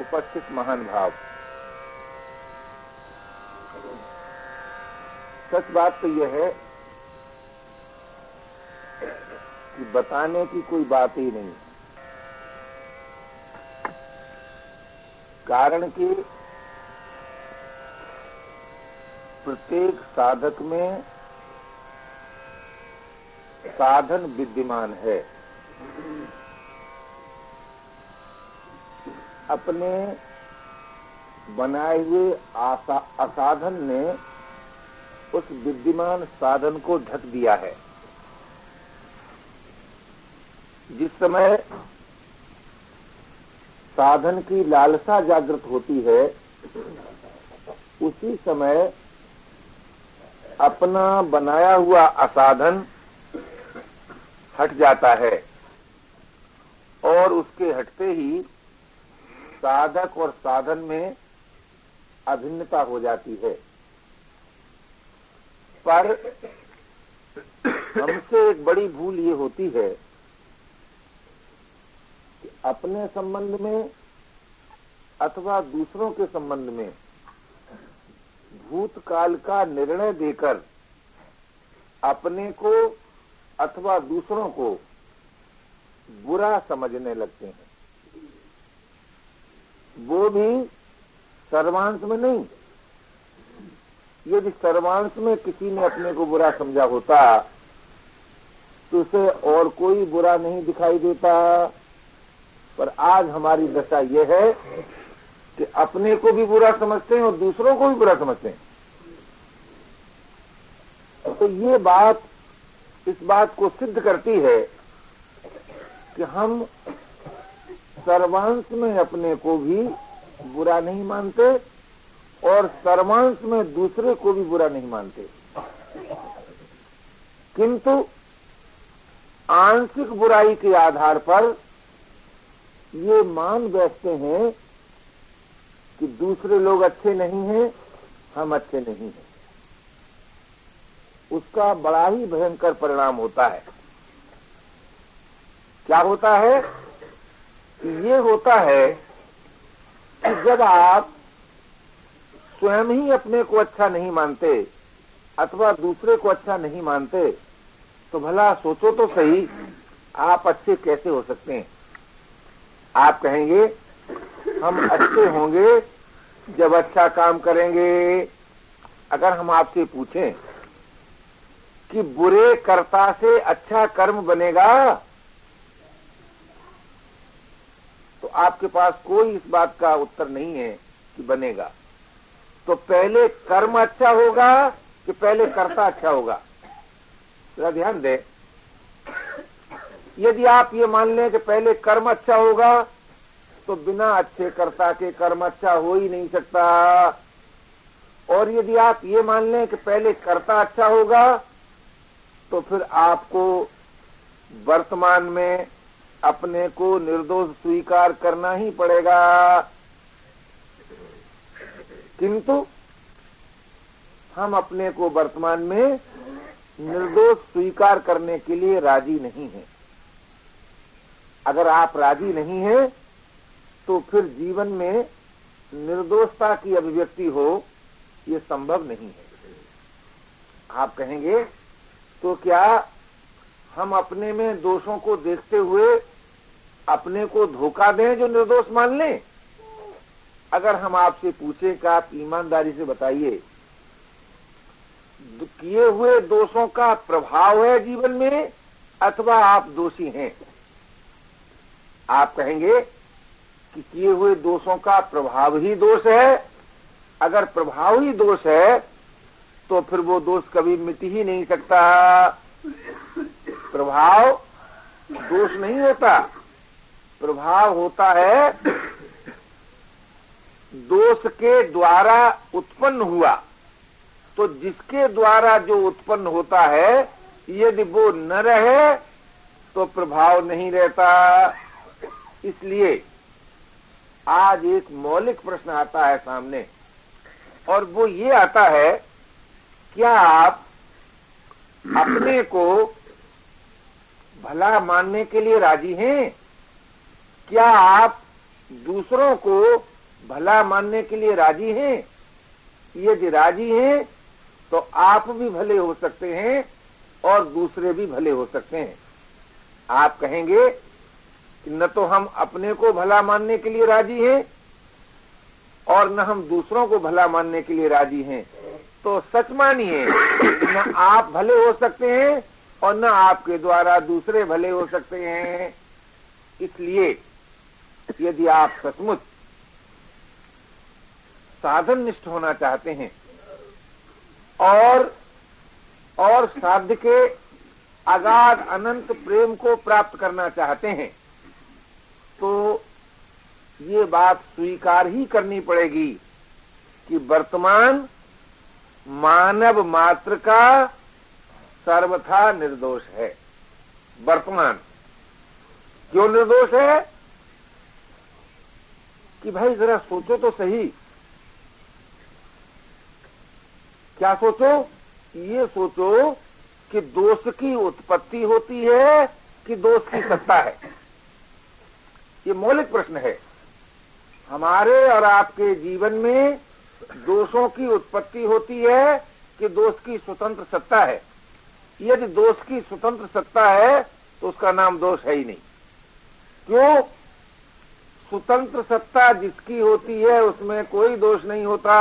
उपस्थित महान भाव। सच बात तो यह है कि बताने की कोई बात ही नहीं। कारण कि प्रत्येक साधक में साधन विद्यमान है। अपने बनाए हुए असाधन ने उस विद्यमान साधन को ढक दिया है। जिस समय साधन की लालसा जागृत होती है, उसी समय अपना बनाया हुआ असाधन हट जाता है और उसके हटते ही साधक और साधन में अभिन्नता हो जाती है। पर हमसे एक बड़ी भूल ये होती है कि अपने संबंध में अथवा दूसरों के संबंध में भूतकाल का निर्णय देकर अपने को अथवा दूसरों को बुरा समझने लगते हैं। वो भी सर्वांश में नहीं। यदि सर्वांश में किसी ने अपने को बुरा समझा होता तो उसे और कोई बुरा नहीं दिखाई देता। पर आज हमारी दशा यह है कि अपने को भी बुरा समझते हैं और दूसरों को भी बुरा समझते हैं। तो ये बात इस बात को सिद्ध करती है कि हम सर्वांश में अपने को भी बुरा नहीं मानते और सर्वांश में दूसरे को भी बुरा नहीं मानते। किंतु आंशिक बुराई के आधार पर ये मान बैठते हैं कि दूसरे लोग अच्छे नहीं हैं, हम अच्छे नहीं हैं। उसका बड़ा ही भयंकर परिणाम होता है। क्या होता है? ये होता है कि जब आप स्वयं ही अपने को अच्छा नहीं मानते अथवा दूसरे को अच्छा नहीं मानते तो भला सोचो तो सही आप अच्छे कैसे हो सकते हैं। आप कहेंगे, हम अच्छे होंगे जब अच्छा काम करेंगे। अगर हम आपसे पूछें कि बुरे कर्ता से अच्छा कर्म बनेगा आपके पास कोई इस बात का उत्तर नहीं है कि बनेगा। तो पहले कर्म अच्छा होगा कि पहले कर्ता अच्छा होगा? जरा ध्यान दे। यदि आप ये मान लें कि पहले कर्म अच्छा होगा तो बिना अच्छे कर्ता के कर्म अच्छा हो ही नहीं सकता। और यदि आप ये मान लें कि पहले कर्ता अच्छा होगा तो फिर आपको वर्तमान में अपने को निर्दोष स्वीकार करना ही पड़ेगा। किंतु हम अपने को वर्तमान में निर्दोष स्वीकार करने के लिए राज़ी नहीं हैं। अगर आप राज़ी नहीं हैं तो फिर जीवन में निर्दोषता की अभिव्यक्ति हो, ये संभव नहीं है। आप कहेंगे तो क्या हम अपने में दोषों को देखते हुए अपने को धोखा दें जो निर्दोष मान लें। अगर हम आपसे पूछें कि आप ईमानदारी से बताइए किए हुए दोषों का प्रभाव है जीवन में अथवा आप दोषी हैं? आप कहेंगे कि किए हुए दोषों का प्रभाव ही दोष है। अगर प्रभाव ही दोष है तो फिर वो दोष कभी मिट ही नहीं सकता। प्रभाव दोष नहीं होता। प्रभाव होता है, दोष के द्वारा उत्पन्न हुआ। तो जिसके द्वारा जो उत्पन्न होता है, यदि वो न रहे तो प्रभाव नहीं रहता। इसलिए आज एक मौलिक प्रश्न आता है सामने, और वो ये आता है, क्या आप अपने को भला मानने के लिए राज़ी हैं? क्या आप दूसरों को भला मानने के लिए राज़ी हैं? यदि राज़ी हैं तो आप भी भले हो सकते हैं और दूसरे भी भले हो सकते हैं। आप कहेंगे कि न तो हम अपने को भला मानने के लिए राज़ी हैं और न हम दूसरों को भला मानने के लिए राज़ी हैं। तो सच मानिए न आप भले हो सकते हैं और न आपके द्वारा दूसरे भले हो सकते हैं। इसलिए यदि आप सचमुच साधन निष्ठ होना चाहते हैं और और साध्य के अगाध अनंत प्रेम को प्राप्त करना चाहते हैं तो ये बात स्वीकार ही करनी पड़ेगी कि वर्तमान मानव मात्र का सर्वथा निर्दोष है। वर्तमान क्यों निर्दोष है कि भाई जरा सोचो तो सही। क्या सोचो? ये सोचो कि दोष की उत्पत्ति होती है कि दोष की सत्ता है? ये मौलिक प्रश्न है। हमारे और आपके जीवन में दोषों की उत्पत्ति होती है कि दोष की स्वतंत्र सत्ता है। यदि दोष की स्वतंत्र सत्ता है तो उसका नाम दोष है ही नहीं। क्यों? स्वतंत्र सत्ता जिसकी होती है, उसमें कोई दोष नहीं होता।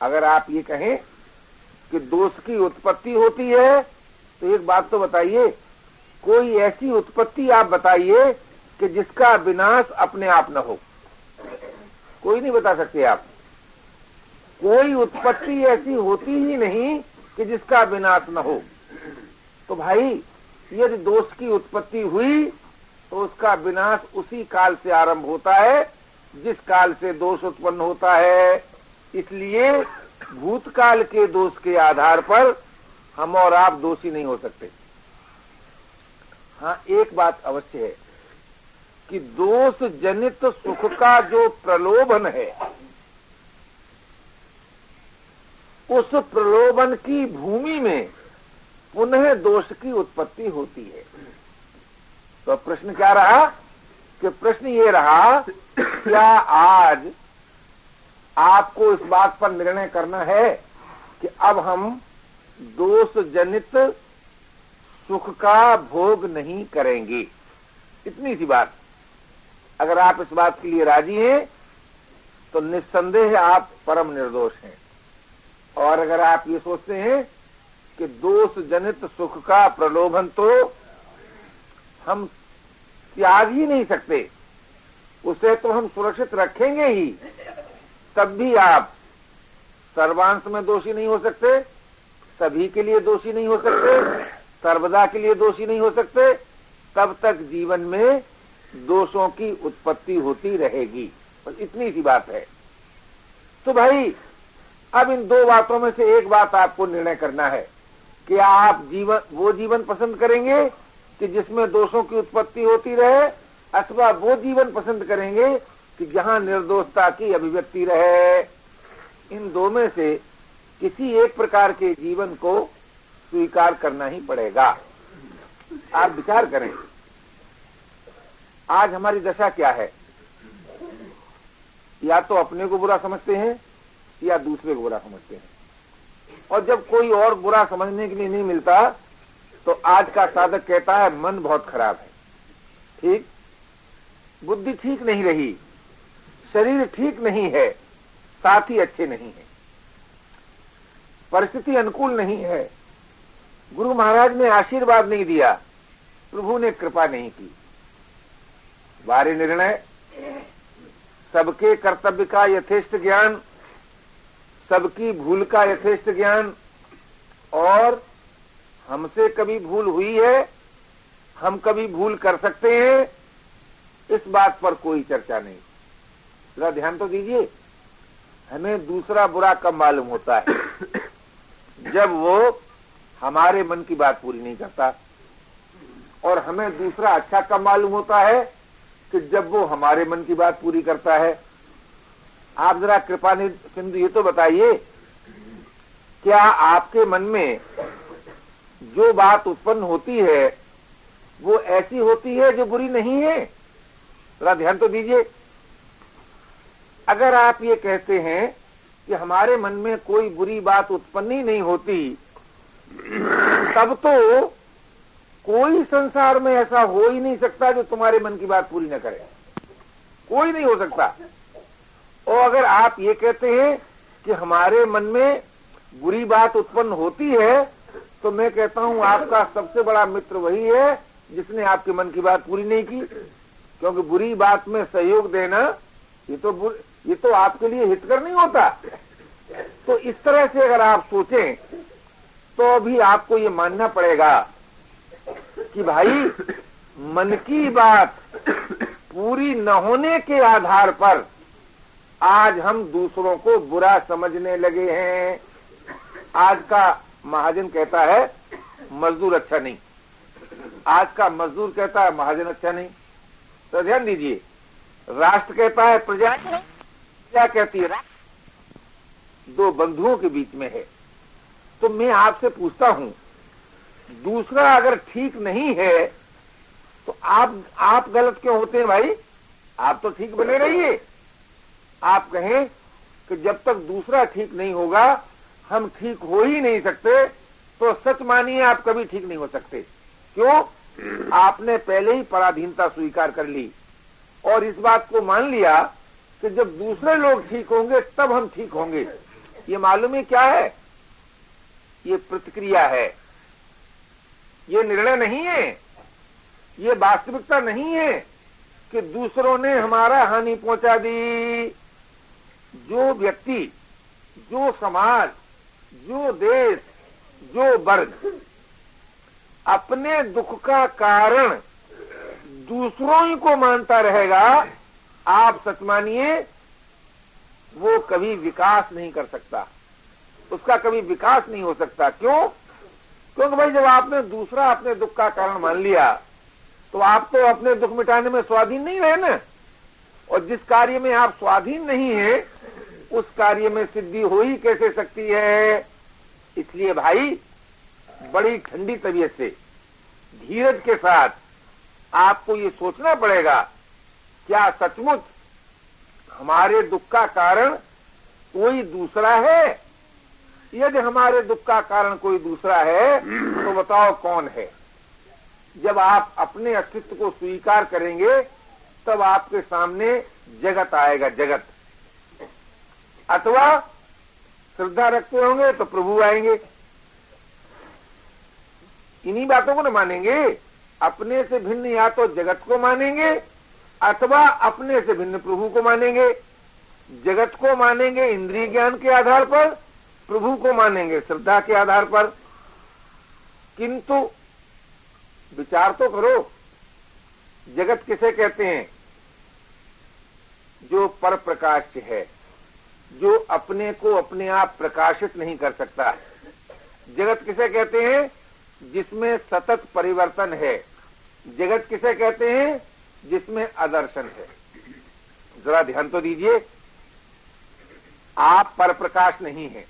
अगर आप ये कहें कि दोष की उत्पत्ति होती है तो एक बात तो बताइए, कोई ऐसी उत्पत्ति आप बताइए कि जिसका विनाश अपने आप न हो। कोई नहीं बता सकते आप। कोई उत्पत्ति ऐसी होती ही नहीं कि जिसका विनाश न हो। तो भाई, यदि दोष की उत्पत्ति हुई तो उसका विनाश उसी काल से आरंभ होता है, जिस काल से दोष उत्पन्न होता है। इसलिए भूतकाल के दोष के आधार पर हम और आप दोषी नहीं हो सकते। हाँ एक बात अवश्य है कि दोष जनित सुख का जो प्रलोभन है, उस प्रलोभन की भूमि में पुनः दोष की उत्पत्ति होती है। तो प्रश्न क्या रहा? कि प्रश्न ये रहा, क्या आज आपको इस बात पर निर्णय करना है कि अब हम दोष जनित सुख का भोग नहीं करेंगे? इतनी सी बात। अगर आप इस बात के लिए राज़ी हैं तो निस्संदेह आप परम निर्दोष हैं। और अगर आप ये सोचते हैं कि दोष जनित सुख का प्रलोभन तो हम त्याग ही नहीं सकते। उसे तो हम सुरक्षित रखेंगे ही। तब भी आप सर्वांश में दोषी नहीं हो सकते, सभी के लिए दोषी नहीं हो सकते, सर्वदा के लिए दोषी नहीं हो सकते, तब तक जीवन में दोषों की उत्पत्ति होती रहेगी। बस इतनी सी बात है। तो भाई, अब इन दो बातों में से एक बात आपको निर्णय करना है कि आप जीवन, वो जीवन पसंद करेंगे कि जिसमें दोषों की उत्पत्ति होती रहे, अथवा वो जीवन पसंद करेंगे कि जहाँ निर्दोषता की अभिव्यक्ति रहे। इन दो में से किसी एक प्रकार के जीवन को स्वीकार करना ही पड़ेगा। आप विचार करें, आज हमारी दशा क्या है? या तो अपने को बुरा समझते हैं, या दूसरे को बुरा समझते हैं। और जब कोई और बुरा समझने के लिए नहीं मिलता तो आज का साधक कहता है, मन बहुत खराब है। ठीक? बुद्धि ठीक नहीं रही। शरीर ठीक नहीं है। साथ ही अच्छे नहीं है। परिस्थिति अनुकूल नहीं है। गुरु महाराज ने आशीर्वाद नहीं दिया। प्रभु ने कृपा नहीं की। बारे निर्णय। सबके कर्तव्य का यथेष्ट ज्ञान, सबकी भूल का यथेष्ट ज्ञान और हमसे कभी भूल हुई है हम कभी भूल कर सकते हैं इस बात पर कोई चर्चा नहीं। जरा ध्यान तो दीजिए हमें दूसरा बुरा कब मालूम होता है? जब वो हमारे मन की बात पूरी नहीं करता और हमें दूसरा अच्छा कब मालूम होता है कि जब वो हमारे मन की बात पूरी करता है? आप जरा कृपा सिंधु ये तो बताइए क्या आपके मन में जो बात उत्पन्न होती है, वो ऐसी होती है जो बुरी नहीं है। जरा ध्यान तो दीजिए। अगर आप ये कहते हैं कि हमारे मन में कोई बुरी बात उत्पन्न ही नहीं होती, तब तो कोई संसार में ऐसा हो ही नहीं सकता जो तुम्हारे मन की बात पूरी न करे। कोई नहीं हो सकता। और अगर आप ये कहते हैं कि हमारे मन में बुरी बात उत्पन्न होती है तो मैं कहता हूँ, आपका सबसे बड़ा मित्र वही है जिसने आपके मन की बात पूरी नहीं की। क्योंकि बुरी बात में सहयोग देना, ये तो ये तो आपके लिए हितकर नहीं होता। तो इस तरह से अगर आप सोचें तो अभी आपको ये मानना पड़ेगा कि भाई, मन की बात पूरी न होने के आधार पर आज हम दूसरों को बुरा समझने लगे हैं। आज का महाजन कहता है, मजदूर अच्छा नहीं। आज का मजदूर कहता है, महाजन अच्छा नहीं। तो ध्यान दीजिए, राष्ट्र कहता है, प्रजा क्या कहती है दो बंधुओं के बीच में है। तो मैं आपसे पूछता हूँ, दूसरा अगर ठीक नहीं है तो आप आप गलत क्यों होते हैं भाई? आप तो ठीक बने रहिए। आप कहें कि जब तक दूसरा ठीक नहीं होगा हम ठीक हो ही नहीं सकते तो सच मानिए आप कभी ठीक नहीं हो सकते। क्यों? आपने पहले ही पराधीनता स्वीकार कर ली और इस बात को मान लिया कि जब दूसरे लोग ठीक होंगे, तब हम ठीक होंगे। ये मालूम है क्या है? ये प्रतिक्रिया है। ये निर्णय नहीं है। ये वास्तविकता नहीं है कि दूसरों ने हमारा हानि पहुँचा दी। जो व्यक्ति, जो समाज जो देश, जो वर्ग, अपने दुख का कारण दूसरों ही को मानता रहेगा, आप सच मानिए, वो कभी विकास नहीं कर सकता। उसका कभी विकास नहीं हो सकता। क्यों? क्योंकि भाई जब आपने दूसरा अपने दुख का कारण मान लिया तो आप तो अपने दुख मिटाने में स्वाधीन नहीं रहे ना। और जिस कार्य में आप स्वाधीन नहीं है उस कार्य में सिद्धि हो ही कैसे सकती है? इसलिए भाई, बड़ी ठंडी तबीयत से, धीरज के साथ आपको ये सोचना पड़ेगा, क्या सचमुच हमारे दुख का कारण कोई दूसरा है? यदि हमारे दुख का कारण कोई दूसरा है तो बताओ कौन है? जब आप अपने अस्तित्व को स्वीकार करेंगे, तब आपके सामने जगत आएगा, जगत। अथवा श्रद्धा रखते होंगे तो प्रभु आएँगे। इन्हीं बातों को न मानेंगे। अपने से भिन्न या तो जगत को मानेंगे अथवा अपने से भिन्न प्रभु को मानेंगे। जगत को मानेंगे इंद्रिय ज्ञान के आधार पर, प्रभु को मानेंगे श्रद्धा के आधार पर। किंतु विचार तो करो। जगत किसे कहते हैं? जो पर प्रकाश है। जो अपने को अपने आप प्रकाशित नहीं कर सकता। जगत किसे कहते हैं? जिसमें सतत परिवर्तन है। जगत किसे कहते हैं? जिसमें आदर्शन है। जरा ध्यान तो दीजिए, आप पर प्रकाश नहीं है।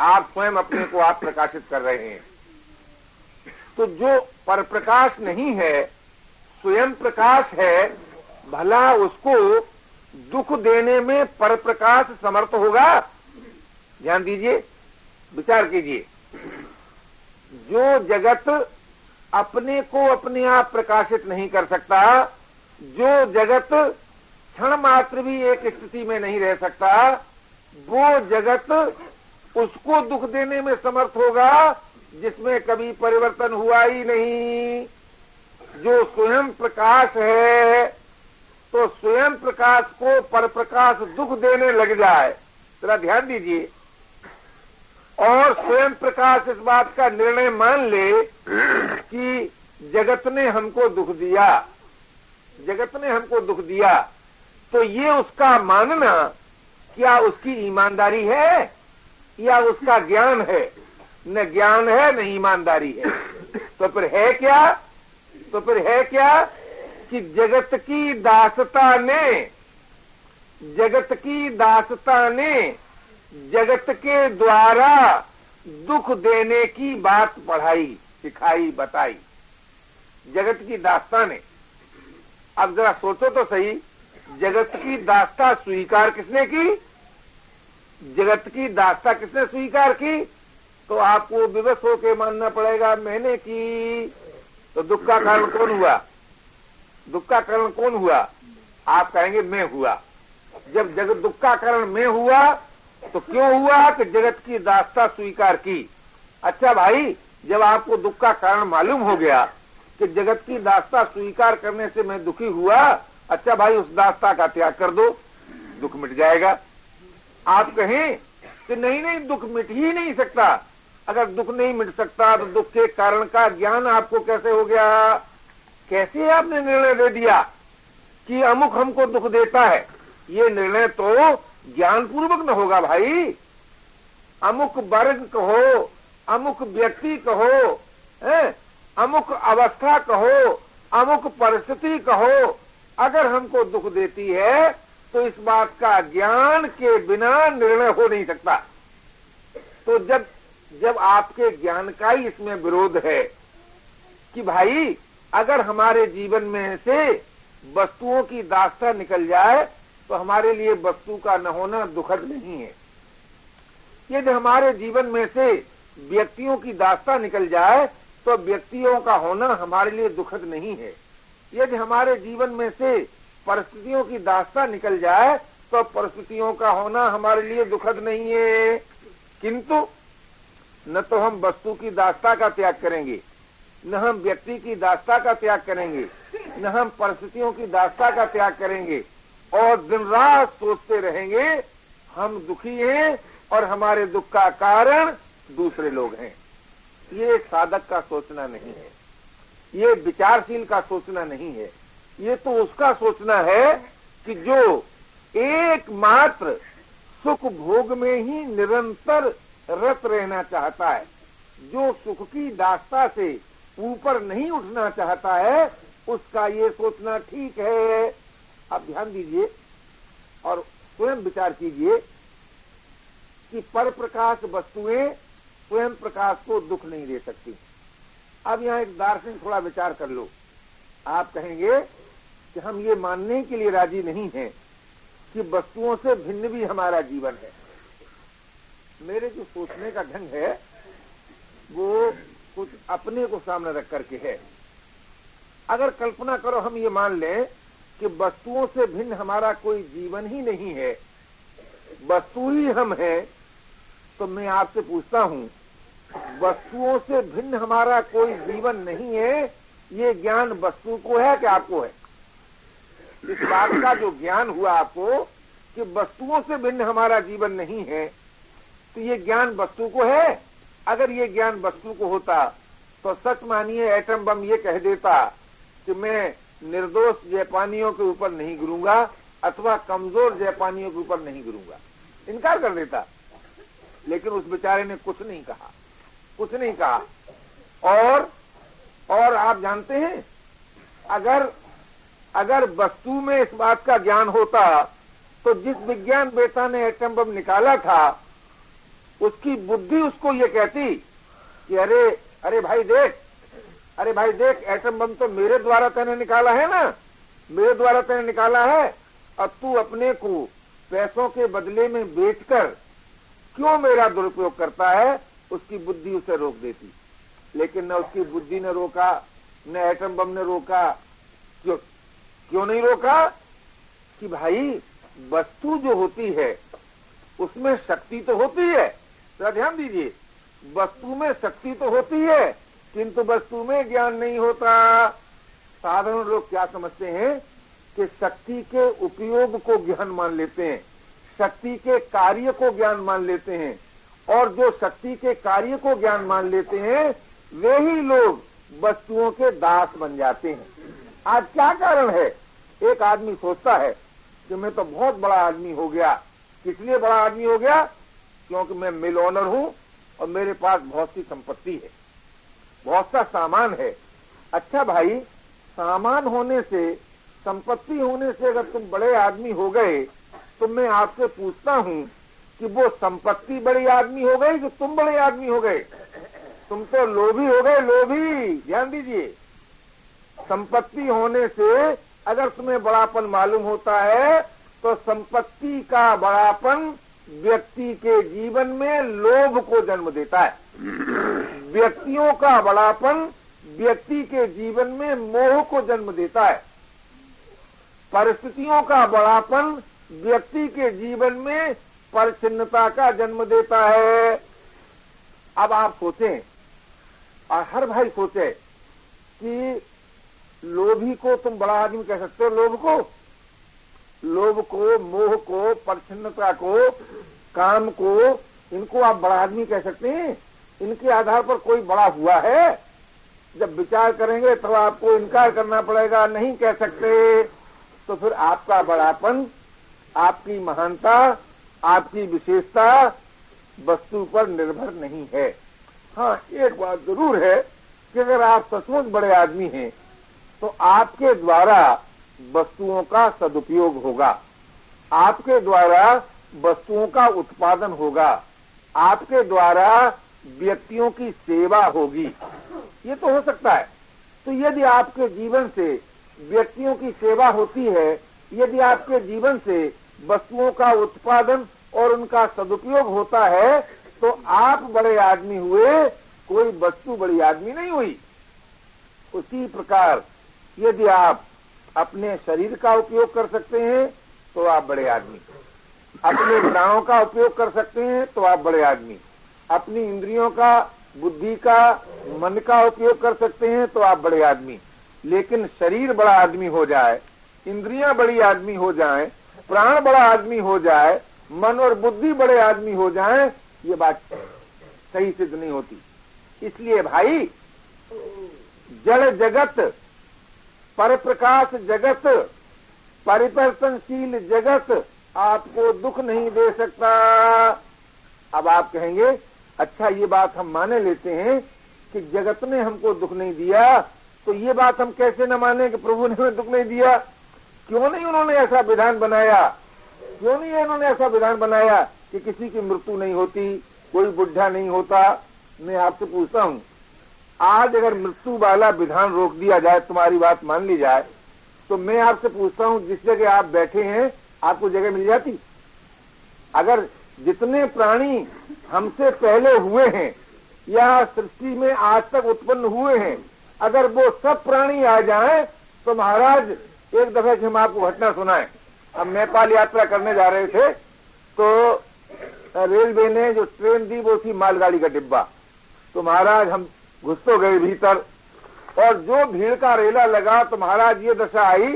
आप स्वयं अपने को आप प्रकाशित कर रहे हैं। तो जो पर प्रकाश नहीं है, स्वयं प्रकाश है, भला उसको दुख देने में पर प्रकाश समर्थ होगा। ध्यान दीजिए, विचार कीजिए। जो जगत अपने को अपने आप प्रकाशित नहीं कर सकता, जो जगत क्षण मात्र भी एक स्थिति में नहीं रह सकता, वो जगत उसको दुख देने में समर्थ होगा, जिसमें कभी परिवर्तन हुआ ही नहीं। जो स्वयं प्रकाश है तो स्वयं प्रकाश को पर प्रकाश दुख देने लग जाए। जरा ध्यान दीजिए। और स्वयं प्रकाश इस बात का निर्णय मान ले कि जगत ने हमको दुख दिया। जगत ने हमको दुख दिया। तो ये उसका मानना क्या उसकी ईमानदारी है या उसका ज्ञान है? न ज्ञान है, न ईमानदारी है। तो फिर है क्या? तो फिर है क्या? कि जगत की दासता ने, जगत की दासता ने जगत के द्वारा दुख देने की बात पढ़ाई, सिखाई, बताई। जगत की दास्ता ने। अब जरा सोचो तो सही, जगत की दास्ता स्वीकार किसने की? जगत की दास्ता किसने स्वीकार की? तो आपको विवश होके मानना पड़ेगा, मैंने की। तो दुख का कारण कौन हुआ? दुख का कारण कौन हुआ? आप कहेंगे, मैं हुआ। जब जगत दुख का कारण मैं हुआ तो क्यों हुआ कि जगत की दास्ता स्वीकार की? अच्छा भाई, जब आपको दुख का कारण मालूम हो गया कि जगत की दास्ता स्वीकार करने से मैं दुखी हुआ अच्छा भाई, उस दास्ता का त्याग कर दो। दुख मिट जाएगा। आप कहें कि नहीं नहीं, दुख मिट ही नहीं सकता। अगर दुख नहीं मिट सकता तो दुख के कारण का ज्ञान आपको कैसे हो गया? कैसे आपने निर्णय दे दिया कि अमुक हमको दुख देता है? ये निर्णय तो ज्ञान पूर्वक न होगा भाई। अमुक वर्ग कहो, अमुक व्यक्ति कहो, है? अमुक अवस्था कहो, अमुक परिस्थिति कहो, अगर हमको दुख देती है तो इस बात का ज्ञान के बिना निर्णय हो नहीं सकता। तो जब जब आपके ज्ञान का ही इसमें विरोध है कि भाई अगर हमारे जीवन में से वस्तुओं की दास्ता निकल जाए तो हमारे लिए वस्तु का न होना दुखद नहीं है। यदि हमारे जीवन में से व्यक्तियों की दास्ता निकल जाए तो व्यक्तियों का होना हमारे लिए दुखद नहीं है। यदि हमारे जीवन में से परिस्थितियों की दास्ता निकल जाए तो परिस्थितियों का होना हमारे लिए दुखद नहीं है। किंतु न तो हम वस्तु की दास्ता का त्याग करेंगे। न हम व्यक्ति की दास्ता का त्याग करेंगे, न हम परिस्थितियों की दास्ता का त्याग करेंगे, और दिन रात सोचते रहेंगे, हम दुखी हैं और हमारे दुख का कारण दूसरे लोग हैं। ये साधक का सोचना नहीं है, ये विचारशील का सोचना नहीं है, ये तो उसका सोचना है कि जो एकमात्र सुख भोग में ही निरंतर रत रहना चाहता है, जो सुख की दास्ता से ऊपर नहीं उठना चाहता है, उसका ये सोचना ठीक है। आप ध्यान दीजिए और स्वयं विचार कीजिए कि पर प्रकाश वस्तुएँ स्वयं प्रकाश को दुख नहीं दे सकती। अब यहाँ एक दार्शनिक थोड़ा विचार कर लो। आप कहेंगे कि हम ये मानने के लिए राज़ी नहीं हैं कि वस्तुओं से भिन्न भी हमारा जीवन है। मेरे जो सोचने का ढंग है, वो कुछ अपने को सामने रख करके है। अगर कल्पना करो हम ये मान लें कि वस्तुओं से भिन्न हमारा कोई जीवन ही नहीं है, वस्तु ही हम हैं तो मैं आपसे पूछता हूँ, वस्तुओं से भिन्न हमारा कोई जीवन नहीं है, ये ज्ञान वस्तु को है कि आपको है? इस बात का जो ज्ञान हुआ आपको कि वस्तुओं से भिन्न हमारा जीवन नहीं है तो ये ज्ञान वस्तु को है? अगर ये ज्ञान वस्तु को होता तो सच मानिए एटम बम ये कह देता कि मैं निर्दोष जापानियों के ऊपर नहीं गिरूँगा, अथवा कमज़ोर जापानियों के ऊपर नहीं गिरूँगा। इनकार कर देता। लेकिन उस बेचारे ने कुछ नहीं कहा। कुछ नहीं कहा। और और आप जानते हैं, अगर अगर वस्तु में इस बात का ज्ञान होता तो जिस विज्ञान बेटा ने एटम बम निकाला था उसकी बुद्धि उसको ये कहती कि अरे अरे भाई देख, अरे भाई देख एटम बम तो मेरे द्वारा तेने निकाला है ना? मेरे द्वारा तेने निकाला है? और तू अपने को पैसों के बदले में बेचकर क्यों मेरा दुरुपयोग करता है? उसकी बुद्धि उसे रोक देती। लेकिन न उसकी बुद्धि ने रोका, न एटम बम ने रोका। क्यों क्यों नहीं रोका? कि भाई, वस्तु जो होती है, उसमें शक्ति तो होती है। तो ध्यान दीजिए, वस्तु में शक्ति तो होती है, किंतु वस्तु में ज्ञान नहीं होता। साधारण लोग क्या समझते हैं कि शक्ति के उपयोग को ज्ञान मान लेते हैं, शक्ति के कार्य को ज्ञान मान लेते हैं, और जो शक्ति के कार्य को ज्ञान मान लेते हैं, वे ही लोग वस्तुओं के दास बन जाते हैं। आज क्या कारण है? एक आदमी सोचता है कि मैं तो बहुत बड़ा आदमी हो गया। किस लिए बड़ा आदमी हो गया? क्योंकि मैं मिल ओनर हूँ और मेरे पास बहुत सी संपत्ति है। बहुत सा सामान है। अच्छा भाई, सामान होने से, संपत्ति होने से अगर तुम बड़े आदमी हो गए तो मैं आपसे पूछता हूँ कि वो संपत्ति बड़ी आदमी हो गई कि तुम बड़े आदमी हो गए? तुम तो लोभी हो गए, लोभी। ध्यान दीजिए। संपत्ति होने से अगर तुम्हें बड़ापन मालूम होता है तो संपत्ति का बड़ापन व्यक्ति के जीवन में लोभ को जन्म देता है। व्यक्तियों का बड़ापन व्यक्ति के जीवन में मोह को जन्म देता है। परिस्थितियों का बड़ापन व्यक्ति के जीवन में परिचिन्नता का जन्म देता है। अब आप सोचें, और हर भाई सोचे कि लोभी को तुम बड़ा आदमी कह सकते हो, लोभ को? लोभ को, मोह को, प्रसन्नता को, काम को, इनको आप बड़ा आदमी कह सकते हैं। इनके आधार पर कोई बड़ा हुआ है? जब विचार करेंगे तो आपको इनकार करना पड़ेगा, नहीं कह सकते। तो फिर आपका बड़ापन, आपकी महानता, आपकी विशेषता वस्तु पर निर्भर नहीं है। हाँ एक बात ज़रूर है कि अगर आप सचमुच बड़े आदमी हैं तो आपके द्वारा वस्तुओं का सदुपयोग होगा। आपके द्वारा वस्तुओं का उत्पादन होगा। आपके द्वारा व्यक्तियों की सेवा होगी। ये तो हो सकता है। तो यदि आपके जीवन से व्यक्तियों की सेवा होती है, यदि आपके जीवन से वस्तुओं का उत्पादन और उनका सदुपयोग होता है तो आप बड़े आदमी हुए, कोई वस्तु बड़ी आदमी नहीं हुई। उसी प्रकार यदि आप अपने शरीर का उपयोग कर सकते हैं तो आप बड़े आदमी। अपने प्राणों का उपयोग कर सकते हैं तो आप बड़े आदमी। अपनी इंद्रियों का, बुद्धि का, मन का उपयोग कर सकते हैं तो आप बड़े आदमी। लेकिन शरीर बड़ा आदमी हो जाए, इंद्रियाँ बड़ी आदमी हो जाए, प्राण बड़ा आदमी हो जाए, मन और बुद्धि बड़े आदमी हो जाए, ये बात सही सिद्ध नहीं होती। इसलिए भाई, जड़ जगत पर प्रकाश जगत परिवर्तनशील जगत आपको दुख नहीं दे सकता। अब आप कहेंगे अच्छा ये बात हम माने लेते हैं कि जगत ने हमको दुख नहीं दिया तो ये बात हम कैसे न माने कि प्रभु ने हमें दुख नहीं दिया? क्यों नहीं उन्होंने ऐसा विधान बनाया? क्यों नहीं उन्होंने ऐसा विधान बनाया कि किसी की मृत्यु नहीं होती, कोई बुढ़ा नहीं होता? मैं आपसे पूछता हूँ आज अगर मृत्यु वाला विधान रोक दिया जाए, तुम्हारी बात मान ली जाए तो मैं आपसे पूछता हूँ, जिस जगह आप बैठे हैं, आपको जगह मिल जाती? अगर जितने प्राणी हमसे पहले हुए हैं, या सृष्टि में आज तक उत्पन्न हुए हैं, अगर वो सब प्राणी आ जाएँ तो महाराज, एक दफे से हम आपको घटना सुनाए। हम नेपाल यात्रा करने जा रहे थे तो रेलवे ने जो ट्रेन दी, वो थी मालगाड़ी का डिब्बा। तो महाराज, हम घुस तो गए भीतर। और जो भीड़ का रेला लगा तो महाराज ये दशा आई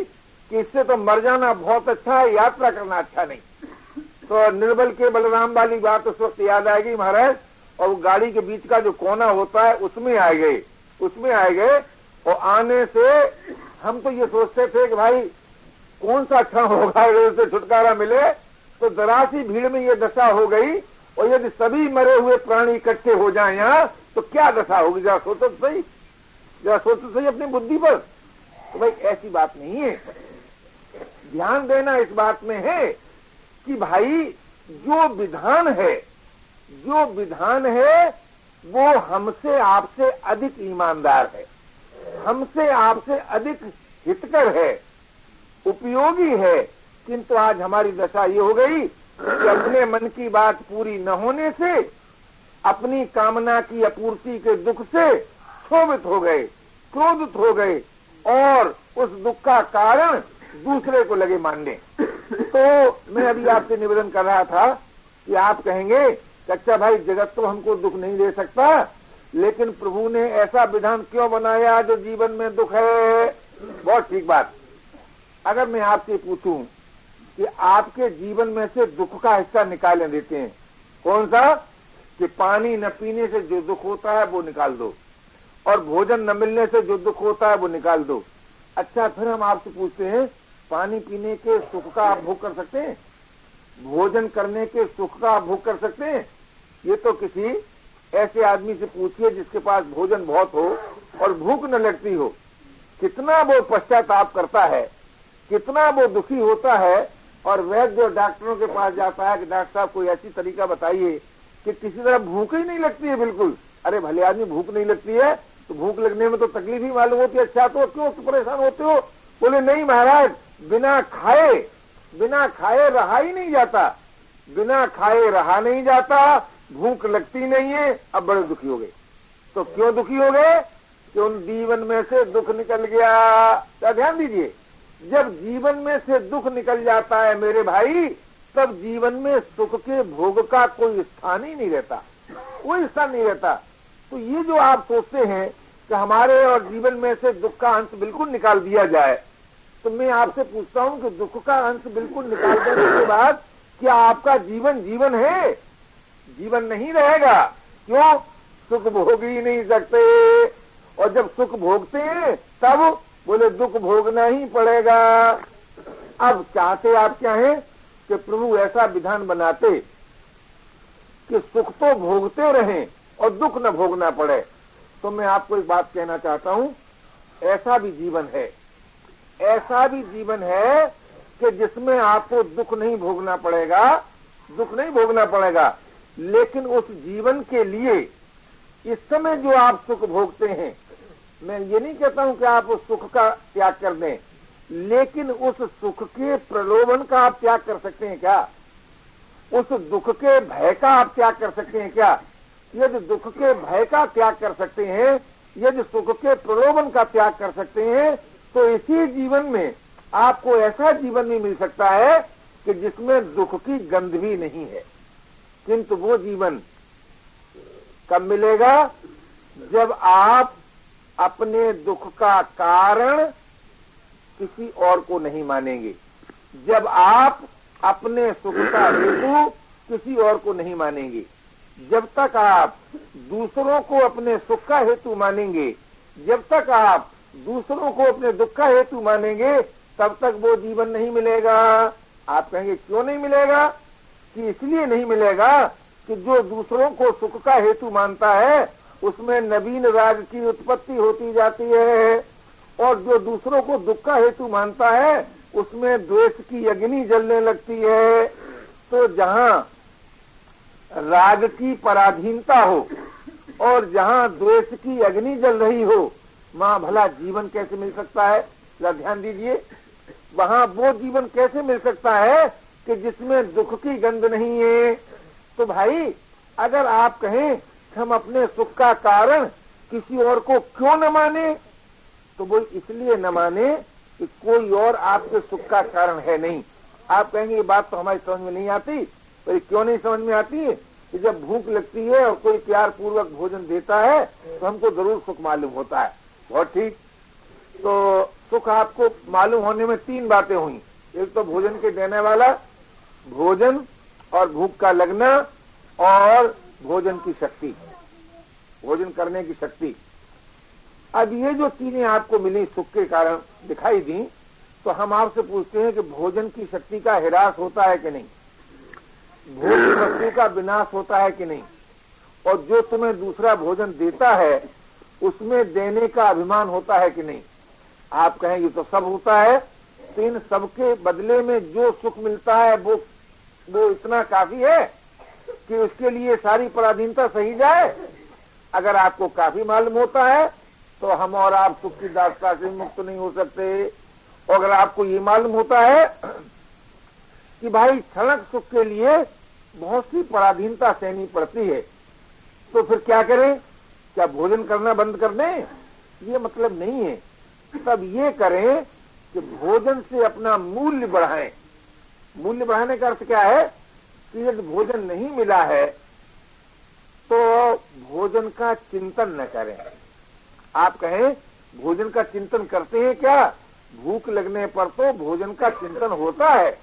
कि इससे तो मर जाना बहुत अच्छा है, यात्रा करना अच्छा नहीं। तो निर्बल के बलराम वाली बात उस वक्त याद आएगी महाराज, और वो गाड़ी के बीच का जो कोना होता है, उसमें आ गए, उसमें आ गए, और आने से हम तो ये सोचते थे कि भाई कौन सा क्षण होगा से छुटकारा मिले तो जरा सी भीड़ में ये दशा हो गई, और यदि सभी मरे हुए प्राणी इकट्ठे हो जाए यहाँ तो क्या दशा होगी? जरा सोचो तो सही। जरा सोचो तो सही अपनी बुद्धि पर। तो भाई, ऐसी बात नहीं है। ध्यान देना इस बात में है कि भाई, जो विधान है, जो विधान है, वो हमसे आपसे अधिक ईमानदार है। हमसे आपसे अधिक हितकर है। उपयोगी है। किंतु आज हमारी दशा ये हो गई कि अपने मन की बात पूरी न होने से अपनी कामना की अपूर्ति के दुख से क्षोभित हो गए, क्रोधित हो गए और उस दुख का कारण दूसरे को लगे मानने। तो मैं अभी आपसे निवेदन कर रहा था कि आप कहेंगे कि अच्छा भाई, जगत तो हमको दुख नहीं दे सकता, लेकिन प्रभु ने ऐसा विधान क्यों बनाया जो जीवन में दुख है? बहुत ठीक बात। अगर मैं आपसे पूछूँ कि आपके जीवन में से दुख का हिस्सा निकालने देते हैं, कौन सा? कि पानी न पीने से जो दुख होता है वो निकाल दो, और भोजन न मिलने से जो दुख होता है वो निकाल दो। अच्छा फिर हम आपसे पूछते हैं, पानी पीने के सुख का आप भोग कर सकते हैं? भोजन करने के सुख का आप भोग कर सकते हैं? ये तो किसी ऐसे आदमी से पूछिए जिसके पास भोजन बहुत हो और भूख न लगती हो। कितना वो पश्चाताप करता है, कितना वो दुखी होता है, और वह जो डॉक्टरों के पास जाता है कि डॉक्टर साहब, कोई ऐसी तरीका बताइए कि किसी तरह भूख ही नहीं लगती है बिल्कुल। अरे भले आदमी भूख नहीं लगती है तो भूख लगने में तो तकलीफ़ ही मालूम होती है। अच्छा तो क्यों तो परेशान होते हो? बोले, नहीं महाराज, बिना खाए बिना खाए रहा ही नहीं जाता। बिना खाए रहा नहीं जाता, भूख लगती नहीं है, अब बड़े दुखी हो गए। तो क्यों दुखी हो गए? कि उन जीवन में से दुख निकल गया। क्या ध्यान दीजिए, जब जीवन में से दुख निकल जाता है मेरे भाई तब जीवन में सुख के भोग का कोई स्थान ही नहीं रहता। कोई स्थान नहीं रहता। तो ये जो आप सोचते हैं कि हमारे और जीवन में से दुख का अंश बिल्कुल निकाल दिया जाए तो मैं आपसे पूछता हूँ कि दुख का अंश बिल्कुल निकाल देने के बाद क्या आपका जीवन जीवन है? जीवन नहीं रहेगा। क्यों? सुख भोग ही नहीं सकते। और जब सुख भोगते हैं, तब बोले, दुख भोगना ही पड़ेगा। अब चाहते आप क्या है? कि प्रभु ऐसा विधान बनाते कि सुख तो भोगते रहें और दुख न भोगना पड़े। तो मैं आपको एक बात कहना चाहता हूँ, ऐसा भी जीवन है। ऐसा भी जीवन है कि जिसमें आपको दुख नहीं भोगना पड़ेगा, दुख नहीं भोगना पड़ेगा, लेकिन उस जीवन के लिए इस समय जो आप सुख भोगते हैं, मैं ये नहीं कहता हूँ कि आप उस सुख का त्याग कर दें। लेकिन उस सुख के प्रलोभन का आप त्याग कर सकते हैं क्या? उस दुख के भय का आप त्याग कर सकते हैं क्या? यदि दुख के भय का त्याग कर सकते हैं, यदि सुख के प्रलोभन का त्याग कर सकते हैं तो इसी जीवन में आपको ऐसा जीवन भी मिल सकता है कि जिसमें दुख की गंध भी नहीं है। किंतु वो जीवन कब मिलेगा? जब आप अपने दुख का कारण किसी और को नहीं मानेंगे। जब आप अपने सुख का हेतु किसी और को नहीं मानेंगे, जब तक आप दूसरों को अपने सुख का हेतु मानेंगे, जब तक आप दूसरों को अपने दुख का हेतु मानेंगे, तब तक वो जीवन नहीं मिलेगा। आप कहेंगे, क्यों नहीं मिलेगा? कि इसलिए नहीं मिलेगा कि जो दूसरों को सुख का हेतु मानता है, उसमें नवीन राग की उत्पत्ति होती जाती है। और जो दूसरों को दुख का हेतु मानता है, उसमें द्वेष की अग्नि जलने लगती है। तो जहाँ राग की पराधीनता हो और जहाँ द्वेष की अग्नि जल रही हो वहाँ भला जीवन कैसे मिल सकता है? ध्यान दीजिए। वहाँ वो जीवन कैसे मिल सकता है कि जिसमें दुख की गंध नहीं है? तो भाई, अगर आप कहें हम अपने सुख का कारण किसी और को क्यों न माने तो वो इसलिए न माने कि कोई और आपके सुख का कारण है नहीं। आप कहेंगे, ये बात तो हमारी समझ में नहीं आती। पर क्यों नहीं समझ में आती? है कि जब भूख लगती है और कोई प्यार पूर्वक भोजन देता है तो हमको ज़रूर सुख मालूम होता है। बहुत ठीक। तो सुख आपको मालूम होने में तीन बातें हुई। एक तो भोजन के देने वाला, भोजन और भूख का लगना और भोजन की शक्ति। भोजन करने की शक्ति। अब ये जो चीज़ें आपको मिली सुख के कारण दिखाई दी तो हम आपसे पूछते हैं कि भोजन की शक्ति का हिरास होता है कि नहीं? भोजन शक्ति का विनाश होता है कि नहीं? और जो तुम्हें दूसरा भोजन देता है, उसमें देने का अभिमान होता है कि नहीं? आप कहें, ये तो सब होता है तो इन सबके बदले में जो सुख मिलता है, वो वो इतना काफ़ी है कि उसके लिए सारी पराधीनता सही जाए? अगर आपको काफ़ी मालूम होता है तो हम और आप सुख की दास्ता से मुक्त नहीं हो सकते। और अगर आपको ये मालूम होता है कि भाई क्षणक सुख के लिए बहुत सी पराधीनता सहनी पड़ती है तो फिर क्या करें? क्या भोजन करना बंद कर दें? ये मतलब नहीं है। तब ये करें कि भोजन से अपना मूल्य बढ़ाएँ। मूल्य बढ़ाने का अर्थ क्या है? कि यदि भोजन नहीं मिला है तो भोजन का चिंतन न करें। आप कहें, भोजन का चिंतन करते हैं क्या? भूख लगने पर तो भोजन का चिंतन होता है।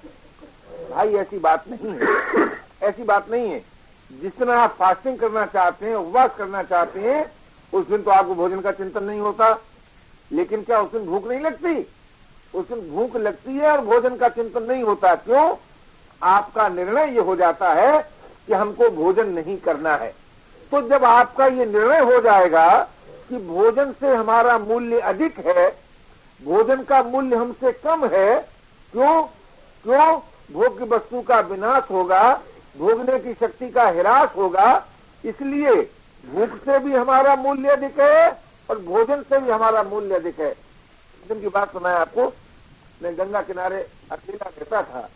भाई, ऐसी बात नहीं है। ऐसी बात नहीं है। जिस दिन आप फास्टिंग करना चाहते हैं, उपवास करना चाहते हैं, उस दिन तो आपको भोजन का चिंतन नहीं होता। लेकिन क्या उस दिन भूख नहीं लगती? उस दिन भूख लगती है और भोजन का चिंतन नहीं होता। क्यों? आपका निर्णय ये हो जाता है कि हमको भोजन नहीं करना है। तो जब आपका ये निर्णय हो जाएगा कि भोजन से हमारा मूल्य अधिक है, भोजन का मूल्य हमसे कम है, क्यों क्यों भोग्य वस्तु का विनाश होगा, भोगने की शक्ति का हिरास होगा, इसलिए भूख से भी हमारा मूल्य अधिक है और भोजन से भी हमारा मूल्य अधिक है। की बात सुनाया आपको, मैं गंगा किनारे अकेला रहता था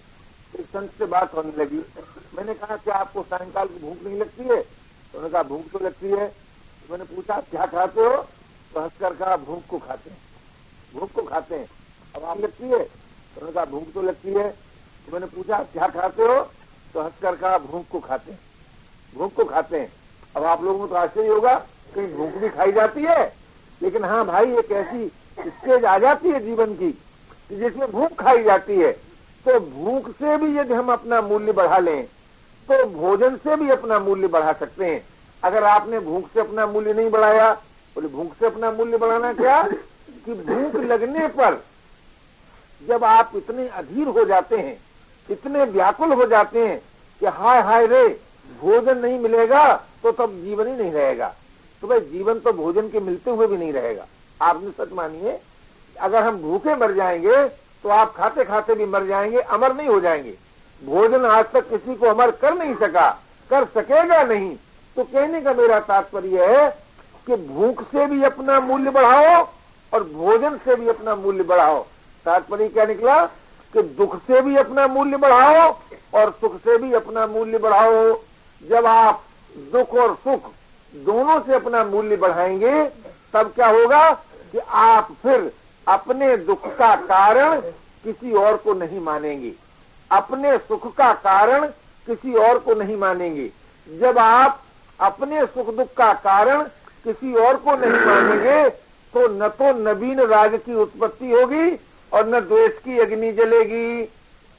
एक संत से बात होने लगी। मैंने कहा कि आपको सायकाल की भूख नहीं लगती है? उन्होंने कहा, भूख तो लगती है तो मैंने पूछा क्या खाते हो? तो हंसकर कहा, भूख को खाते हैं। भूख को खाते हैं? अब आप लगती है? तो उन्होंने कहा, भूख तो लगती है। तो मैंने पूछा क्या खाते हो? तो हंसकर कहा, भूख को खाते हैं। भूख को खाते हैं? अब आप लोगों को तो आश्चर्य होगा, कहीं भूख भी खाई जाती है। लेकिन हाँ भाई, एक ऐसी स्टेज आ जाती है जीवन की जिसमें भूख खाई जाती है। तो भूख से भी यदि हम अपना मूल्य बढ़ा लें तो भोजन से भी अपना मूल्य बढ़ा सकते हैं। अगर आपने भूख से अपना मूल्य नहीं बढ़ाया, बोले, भूख से अपना मूल्य बढ़ाना क्या? कि भूख लगने पर जब आप इतने अधीर हो जाते हैं, इतने व्याकुल हो जाते हैं कि हाय हाय रे, भोजन नहीं मिलेगा तो तब जीवन ही नहीं रहेगा। तो भाई, जीवन तो भोजन के मिलते हुए भी नहीं रहेगा। आपने सच मानिए, अगर हम भूखे मर जाएँगे तो आप खाते खाते भी मर जाएँगे, अमर नहीं हो जाएँगे। भोजन आज तक किसी को अमर कर नहीं सका, कर सकेगा नहीं। तो कहने का मेरा तात्पर्य है कि भूख से भी अपना मूल्य बढ़ाओ और भोजन से भी अपना मूल्य बढ़ाओ। तात्पर्य क्या निकला? कि दुख से भी अपना मूल्य बढ़ाओ और सुख से भी अपना मूल्य बढ़ाओ। जब आप दुख और सुख दोनों से अपना मूल्य बढ़ाएँगे, तब क्या होगा कि आप फिर अपने दुख का कारण किसी और को नहीं मानेंगे। अपने सुख का कारण किसी और को नहीं मानेंगे। जब आप अपने सुख दुख का कारण किसी और को नहीं मानेंगे तो न तो नवीन राज की उत्पत्ति होगी और न द्वेष की अग्नि जलेगी,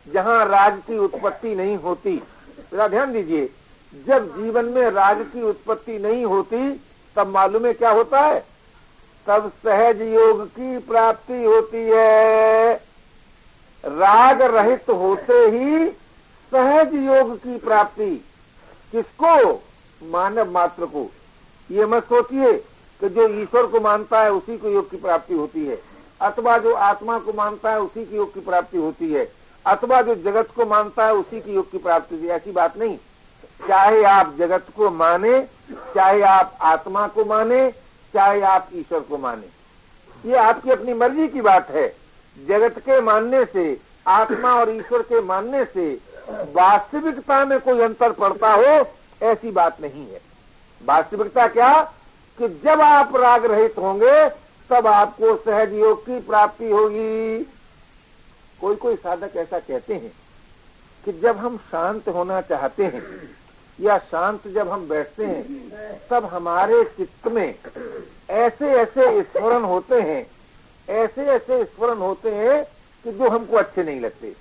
जहाँ राज की उत्पत्ति नहीं होती। ध्यान दीजिए, जब जीवन में राग की उत्पत्ति नहीं होती, तब मालूम है क्या होता है? तब सहज योग की प्राप्ति होती है। राग रहित होते ही सहज योग की प्राप्ति। किसको? मानव मात्र को। ये मत सोचिए कि जो ईश्वर को मानता है, उसी को योग की प्राप्ति होती है। अथवा जो आत्मा को मानता है, उसी की योग की प्राप्ति होती है। अथवा जो जगत को मानता है, उसी की योग की प्राप्ति होती है। ऐसी बात नहीं। चाहे आप जगत को माने, चाहे आप आत्मा को माने, चाहे आप ईश्वर को माने। ये आपकी अपनी मर्ज़ी की बात है। जगत के मानने से, आत्मा और ईश्वर के मानने से वास्तविकता में कोई अंतर पड़ता हो ऐसी बात नहीं है। वास्तविकता क्या? कि जब आप राग रहित होंगे, तब आपको सहज योग की प्राप्ति होगी। कोई कोई साधक ऐसा कहते हैं कि जब हम शांत होना चाहते हैं, या शांत जब हम बैठते हैं, तब हमारे चित्त में ऐसे ऐसे स्मरण होते हैं ऐसे ऐसे स्मरण होते हैं कि जो हमको अच्छे नहीं लगते।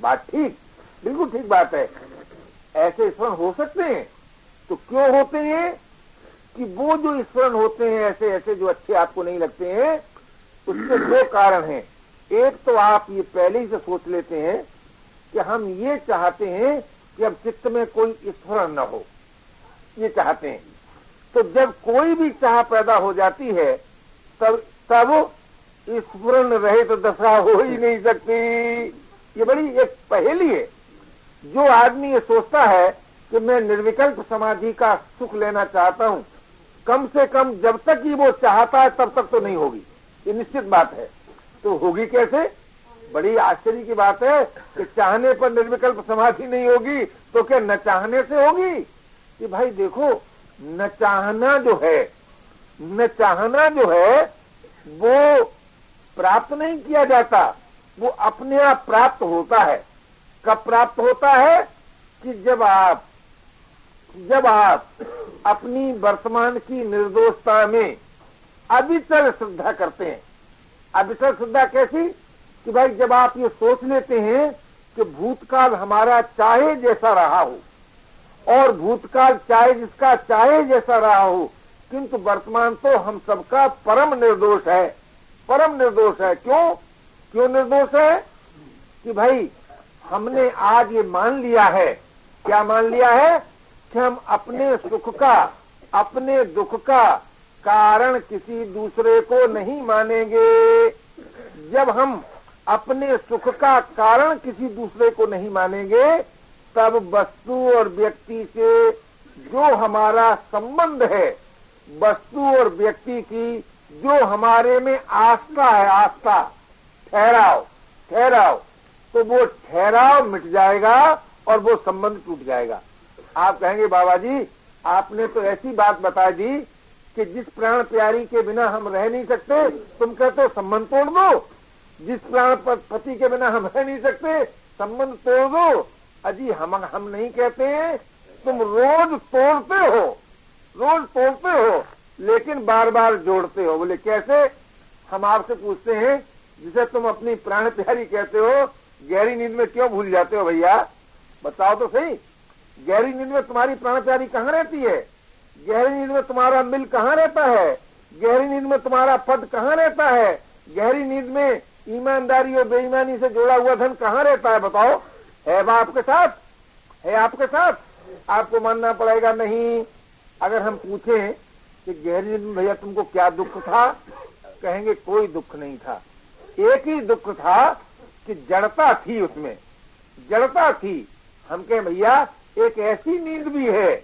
बात ठीक? बिल्कुल ठीक बात है। ऐसे स्मरण हो सकते हैं? तो क्यों होते हैं? कि वो जो स्मरण होते हैं, ऐसे ऐसे जो अच्छे आपको नहीं लगते हैं, उसके दो कारण हैं। एक तो आप ये पहले ही से सोच लेते हैं कि हम ये चाहते हैं कि अब चित्त में कोई स्मरण न हो। ये चाहते हैं। तो जब कोई भी चाह पैदा हो जाती है, तब तब स्मरण रहे तो दशा हो ही नहीं सकती। ये बड़ी एक पहेली है। जो आदमी ये सोचता है कि मैं निर्विकल्प समाधि का सुख लेना चाहता हूँ, कम से कम जब तक ही वो चाहता है तब तक तो नहीं होगी। ये निश्चित बात है। तो होगी कैसे? बड़ी आश्चर्य की बात है कि चाहने पर निर्विकल्प समाधि नहीं होगी तो क्या न चाहने से होगी? कि भाई देखो, न चाहना जो है, न चाहना जो है, वो प्राप्त नहीं किया जाता, वो अपने आप प्राप्त होता है। कब प्राप्त होता है कि जब आप जब आप अपनी वर्तमान की निर्दोषता में अविचल श्रद्धा करते हैं। अविचल श्रद्धा कैसी? कि भाई जब आप ये सोच लेते हैं कि भूतकाल हमारा चाहे जैसा रहा हो, और भूतकाल चाहे जिसका चाहे जैसा रहा हो, किंतु वर्तमान तो हम सबका परम निर्दोष है। परम निर्दोष है। क्यों? क्यों निर्दोष है? कि भाई हमने आज ये मान लिया है। क्या मान लिया है? कि हम अपने सुख का, अपने दुख का कारण किसी दूसरे को नहीं मानेंगे। जब हम अपने सुख का कारण किसी दूसरे को नहीं मानेंगे, तब वस्तु और व्यक्ति से जो हमारा संबंध है, वस्तु और व्यक्ति की जो हमारे में आस्था है, आस्था ठहराओ ठहराओ तो वो ठहराव मिट जाएगा और वो संबंध टूट जाएगा। आप कहेंगे बाबा जी आपने तो ऐसी बात बता दी कि जिस प्राण प्यारी के बिना हम रह नहीं सकते, तुम कहते हो संबंध तोड़ दो। जिस प्राण पति के बिना हम रह नहीं सकते, संबंध तोड़ दो। अजी, हम हम नहीं कहते तुम रोज तोड़ते हो, रोज तोड़ते हो, लेकिन बार बार जोड़ते हो। बोले, कैसे? हम आपसे पूछते हैं, जिसे तुम अपनी प्राण प्यारी कहते हो गहरी नींद में क्यों भूल जाते हो भैया? बताओ तो सही। गहरी नींद में तुम्हारी प्राण प्यारी कहाँ रहती है? गहरी नींद में तुम्हारा मिल कहाँ रहता है? गहरी नींद में तुम्हारा पद कहाँ रहता है? गहरी नींद में ईमानदारी और बेईमानी से जोड़ा हुआ धन कहाँ रहता है, बताओ। है वह आपके साथ? है आपके साथ? आपको मानना पड़ेगा नहीं। अगर हम पूछें कि गहरी नींद में भैया तुमको क्या दुख था, कहेंगे कोई दुख नहीं था। एक ही दुख था कि जड़ता थी उसमें। जड़ता थी। हम कहें, भैया, एक ऐसी नींद भी है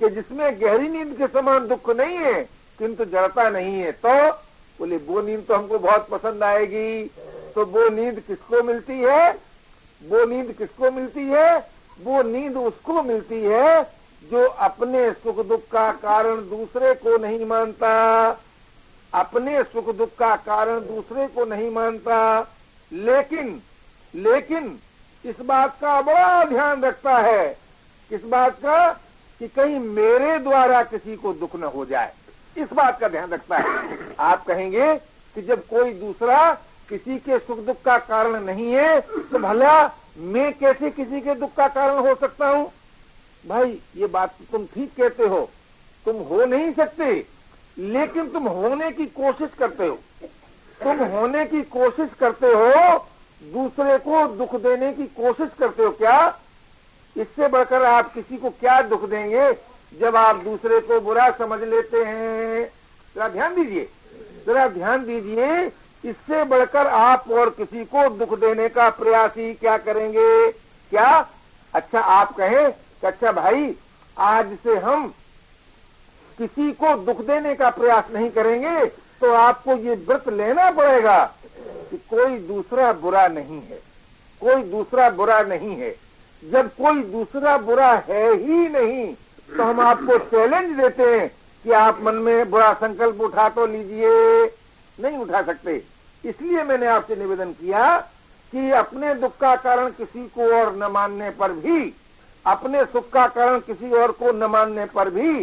कि जिसमें गहरी नींद के समान दुख नहीं है, किंतु जड़ता नहीं है। तो बोले, वो नींद तो हमको बहुत पसंद आएगी। तो वो नींद किसको मिलती है? वो नींद किसको मिलती है? वो नींद उसको मिलती है जो अपने सुख दुख का कारण दूसरे को नहीं मानता। अपने सुख दुख का कारण दूसरे को नहीं मानता। लेकिन लेकिन इस बात का बड़ा ध्यान रखता है किस बात का कि कहीं मेरे द्वारा किसी को दुख न हो जाए। इस बात का ध्यान रखता है। आप कहेंगे कि जब कोई दूसरा किसी के सुख दुख का कारण नहीं है तो भला मैं कैसे किसी के दुख का कारण हो सकता हूँ? भाई, ये बात तो तुम ठीक कहते हो। तुम हो नहीं सकते, लेकिन तुम होने की कोशिश करते हो। तुम होने की कोशिश करते हो दूसरे को दुख देने की कोशिश करते हो क्या? इससे बढ़कर आप किसी को क्या दुख देंगे? जब आप दूसरे को बुरा समझ लेते हैं। जरा ध्यान दीजिए। जरा ध्यान दीजिए, इससे बढ़कर आप और किसी को दुख देने का प्रयास ही क्या करेंगे? क्या? अच्छा आप कहें अच्छा भाई, आज से हम किसी को दुख देने का प्रयास नहीं करेंगे तो आपको ये व्रत लेना पड़ेगा। कि कोई दूसरा बुरा नहीं है। कोई दूसरा बुरा नहीं है। जब कोई दूसरा बुरा है ही नहीं तो हम आपको चैलेंज देते हैं कि आप मन में बुरा संकल्प उठा तो लीजिए। नहीं उठा सकते। इसलिए मैंने आपसे निवेदन किया कि अपने दुख का कारण किसी को और न मानने पर भी, अपने सुख का कारण किसी और को न मानने पर भी,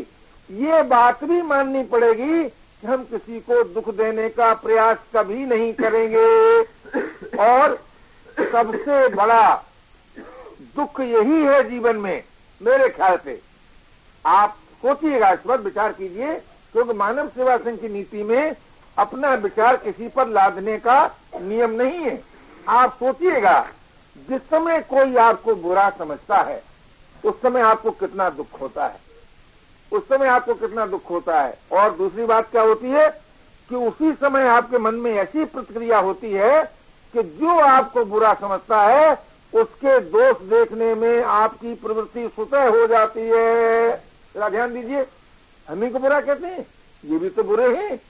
ये बात भी माननी पड़ेगी कि हम किसी को दुख देने का प्रयास कभी नहीं करेंगे। और सबसे बड़ा दुख यही है जीवन में, मेरे ख्याल से। आप सोचिएगा, इस पर विचार कीजिए, क्योंकि मानव सेवा संघ की नीति में अपना विचार किसी पर लादने का नियम नहीं है। आप सोचिएगा, जिस समय कोई आपको बुरा समझता है, उस समय आपको कितना दुख होता है। उस समय आपको कितना दुख होता है? और दूसरी बात क्या होती है कि उसी समय आपके मन में ऐसी प्रतिक्रिया होती है कि जो आपको बुरा समझता है, उसके दोष देखने में आपकी प्रवृत्ति स्वतः हो जाती है। जरा ध्यान दीजिए। हम ही को बुरा कहते हैं। ये भी तो बुरे हैं।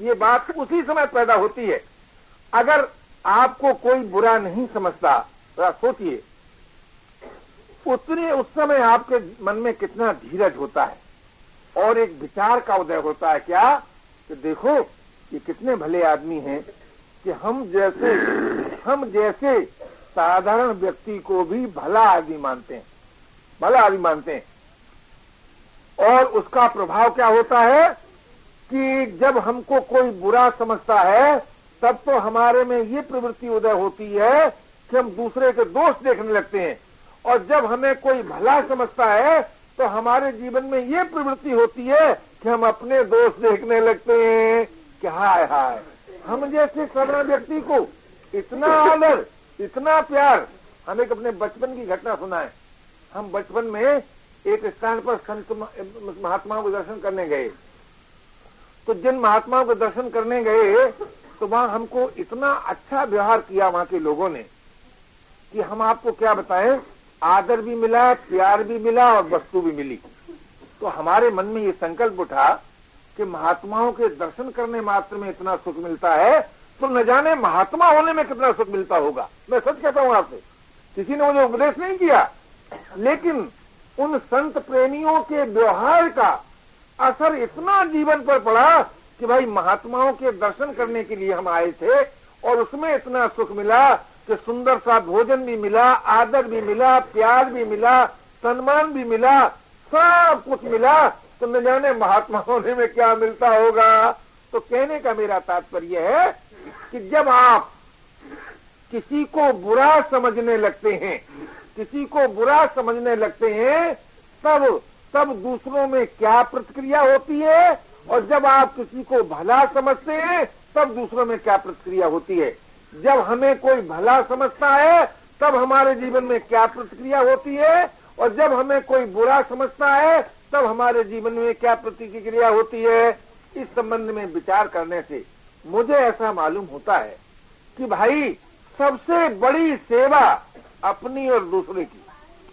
ये बात उसी समय पैदा होती है। अगर आपको कोई बुरा नहीं समझता, जरा सोचिए, उतने उस समय आपके मन में कितना धीरज होता है। और एक विचार का उदय होता है क्या? कि देखो, ये कितने भले आदमी हैं कि हम जैसे हम जैसे साधारण व्यक्ति को भी भला आदमी मानते हैं। भला आदमी मानते हैं। और उसका प्रभाव क्या होता है कि जब हमको कोई बुरा समझता है, तब तो हमारे में ये प्रवृत्ति उदय होती है कि हम दूसरे के दोष देखने लगते हैं। और जब हमें कोई भला समझता है तो हमारे जीवन में ये प्रवृत्ति होती है कि हम अपने दोष देखने लगते हैं कि हाय हाय, हम जैसे साधारण व्यक्ति को इतना आदर, इतना प्यार, हम एक अपने बचपन की घटना सुनाए। हम बचपन में एक स्थान पर संत महात्माओं को दर्शन करने गए। तो जिन महात्माओं को दर्शन करने गए तो वहाँ हमको इतना अच्छा व्यवहार किया वहाँ के लोगों ने कि हम आपको क्या बताएँ? आदर भी मिला, प्यार भी मिला और वस्तु भी मिली। तो हमारे मन में ये संकल्प उठा कि महात्माओं के दर्शन करने मात्र में इतना सुख मिलता है तो न जाने महात्मा होने में कितना सुख मिलता होगा। मैं सच कहता हूँ आपसे, किसी ने मुझे उपदेश नहीं किया, लेकिन उन संत प्रेमियों के व्यवहार का असर इतना जीवन पर पड़ा कि भाई, महात्माओं के दर्शन करने के लिए हम आए थे और उसमें इतना सुख मिला कि सुंदर सा भोजन भी मिला, आदर भी मिला, प्यार भी मिला, सम्मान भी मिला, सब कुछ मिला। तो न जाने महात्मा होने में क्या मिलता होगा। तो कहने का मेरा तात्पर्य है कि जब आप किसी को बुरा समझने लगते हैं, किसी को बुरा समझने लगते हैं, तब तब दूसरों में क्या प्रतिक्रिया होती है? और जब आप किसी को भला समझते हैं, तब दूसरों में क्या प्रतिक्रिया होती है? जब हमें कोई भला समझता है, तब हमारे जीवन में क्या प्रतिक्रिया होती है? और जब हमें कोई बुरा समझता है, तब हमारे जीवन में क्या प्रतिक्रिया होती है? इस संबंध में विचार करने से मुझे ऐसा मालूम होता है कि भाई, सबसे बड़ी सेवा अपनी और दूसरे की,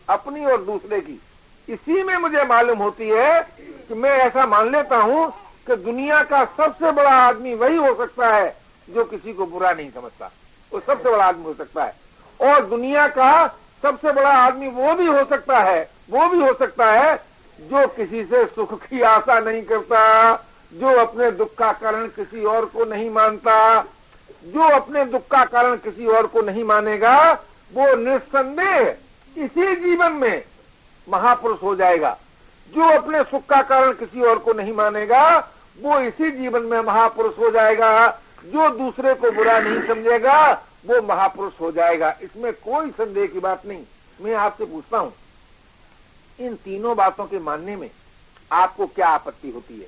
अपनी और दूसरे की। इसी में मुझे मालूम होती है कि मैं ऐसा मान लेता हूँ कि दुनिया का सबसे बड़ा आदमी वही हो सकता है जो किसी को बुरा नहीं समझता। वो सबसे बड़ा आदमी हो सकता है। और दुनिया का सबसे बड़ा आदमी वो भी हो सकता है, वो भी हो सकता है जो किसी से सुख की आशा नहीं करता, जो अपने दुख का कारण किसी और को नहीं मानता, जो अपने दुख का कारण किसी और को नहीं मानेगा, वो निस्संदेह इसी जीवन में महापुरुष हो जाएगा। जो अपने सुख का कारण किसी और को नहीं मानेगा, वो इसी जीवन में महापुरुष हो जाएगा। जो दूसरे को बुरा नहीं समझेगा, वो महापुरुष हो जाएगा। इसमें कोई संदेह की बात नहीं। मैं आपसे पूछता हूँ, इन तीनों बातों के मानने में आपको क्या आपत्ति होती है?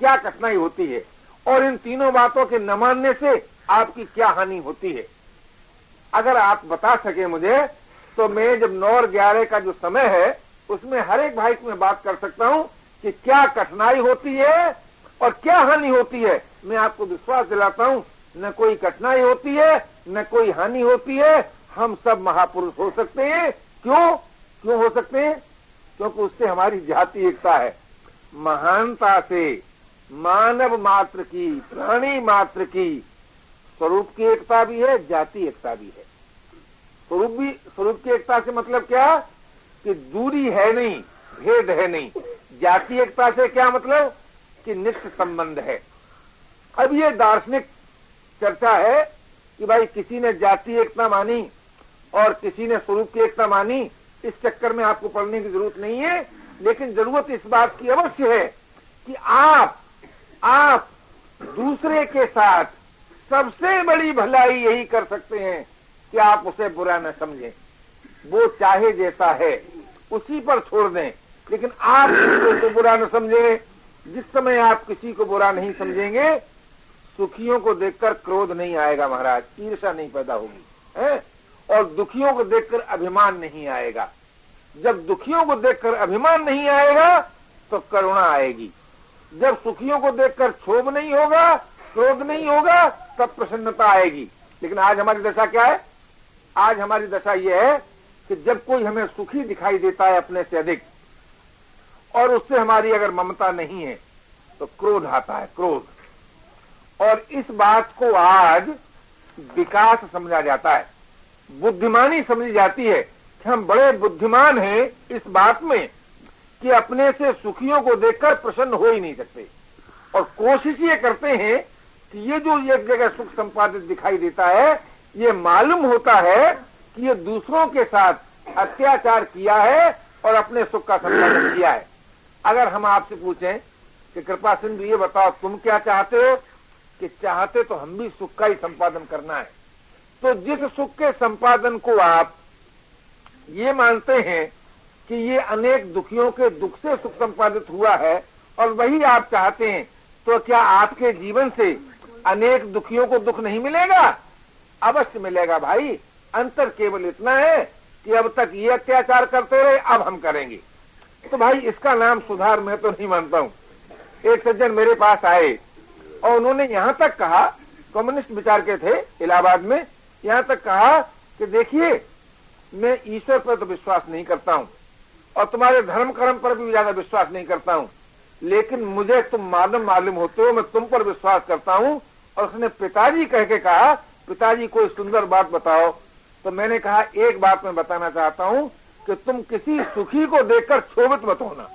क्या कठिनाई होती है? और इन तीनों बातों के न मानने से आपकी क्या हानि होती है? अगर आप बता सके मुझे तो मैं जब नौ और ग्यारह का जो समय है, उसमें हर एक भाई मैं बात कर सकता हूँ कि क्या कठिनाई होती है और क्या हानि होती है। मैं आपको विश्वास दिलाता हूँ, न कोई कठिनाई होती है, न कोई हानि होती है। हम सब महापुरुष हो सकते हैं। क्यों? क्यों हो सकते हैं? क्योंकि उससे हमारी जाति एकता है। महानता से, मानव मात्र की, प्राणी मात्र की स्वरूप की एकता भी है, जाति एकता भी है। स्वरूप भी, स्वरूप की एकता से मतलब क्या? कि दूरी है नहीं, भेद है नहीं। जाति एकता से क्या मतलब? कि नित्य संबंध है। अब ये दार्शनिक चर्चा है कि भाई किसी ने जाति एकता मानी और किसी ने स्वरूप की एकता मानी, इस चक्कर में आपको पढ़ने की ज़रूरत नहीं है। लेकिन ज़रूरत इस बात की अवश्य है कि आप आप दूसरे के साथ सबसे बड़ी भलाई यही कर सकते हैं कि आप उसे बुरा न समझें। वो चाहे जैसा है, उसी पर छोड़ दें। लेकिन आप किसी को बुरा न समझें, जिस समय आप किसी को बुरा नहीं समझेंगे सुखियों को देखकर क्रोध नहीं आएगा महाराज ईर्षा नहीं पैदा होगी, है? और दुखियों को देखकर अभिमान नहीं आएगा। जब दुखियों को देखकर अभिमान नहीं आएगा तो करुणा आएगी। जब सुखियों को देखकर क्षोभ नहीं होगा, क्रोध नहीं होगा, तब प्रसन्नता आएगी। लेकिन आज हमारी दशा क्या है? आज हमारी दशा यह है कि जब कोई हमें सुखी दिखाई देता है अपने से अधिक, और उससे हमारी अगर ममता नहीं है तो क्रोध आता है, क्रोध। और इस बात को आज विकास समझा जाता है। बुद्धिमानी समझी जाती है कि हम बड़े बुद्धिमान हैं इस बात में कि अपने से सुखियों को देखकर प्रसन्न हो ही नहीं सकते। और कोशिश ये करते हैं कि ये जो एक जगह सुख संपादित दिखाई देता है, ये मालूम होता है कि ये दूसरों के साथ अत्याचार किया है और अपने सुख का संपादन किया है। अगर हम आपसे पूछें कि कृपा सिंधु ये बताओ तुम क्या चाहते हो? कि चाहते तो हम भी सुख का ही संपादन करना है। तो जिस सुख के संपादन को आप ये मानते हैं कि ये अनेक दुखियों के दुख से सुख संपादित हुआ है और वही आप चाहते हैं तो क्या आपके जीवन से अनेक दुखियों को दुख नहीं मिलेगा? अवश्य मिलेगा भाई। अंतर केवल इतना है कि अब तक ये अत्याचार करते रहे, अब हम करेंगे। तो भाई इसका नाम सुधार मैं तो नहीं मानता हूँ। एक सज्जन मेरे पास आए और उन्होंने यहाँ तक कहा, कम्युनिस्ट विचार के थे इलाहाबाद में, यहाँ तक कहा कि देखिए, मैं ईश्वर पर तो विश्वास नहीं करता हूँ और तुम्हारे धर्म कर्म पर भी ज़्यादा विश्वास नहीं करता हूँ। लेकिन मुझे तुम मालूम मालूम होते हो, मैं तुम पर विश्वास करता हूँ। और उसने पिताजी कह के कहा, पिताजी कोई सुंदर बात बताओ। तो मैंने कहा, एक बात मैं बताना चाहता हूँ कि तुम किसी सुखी को देखकर क्षोभित मत होना।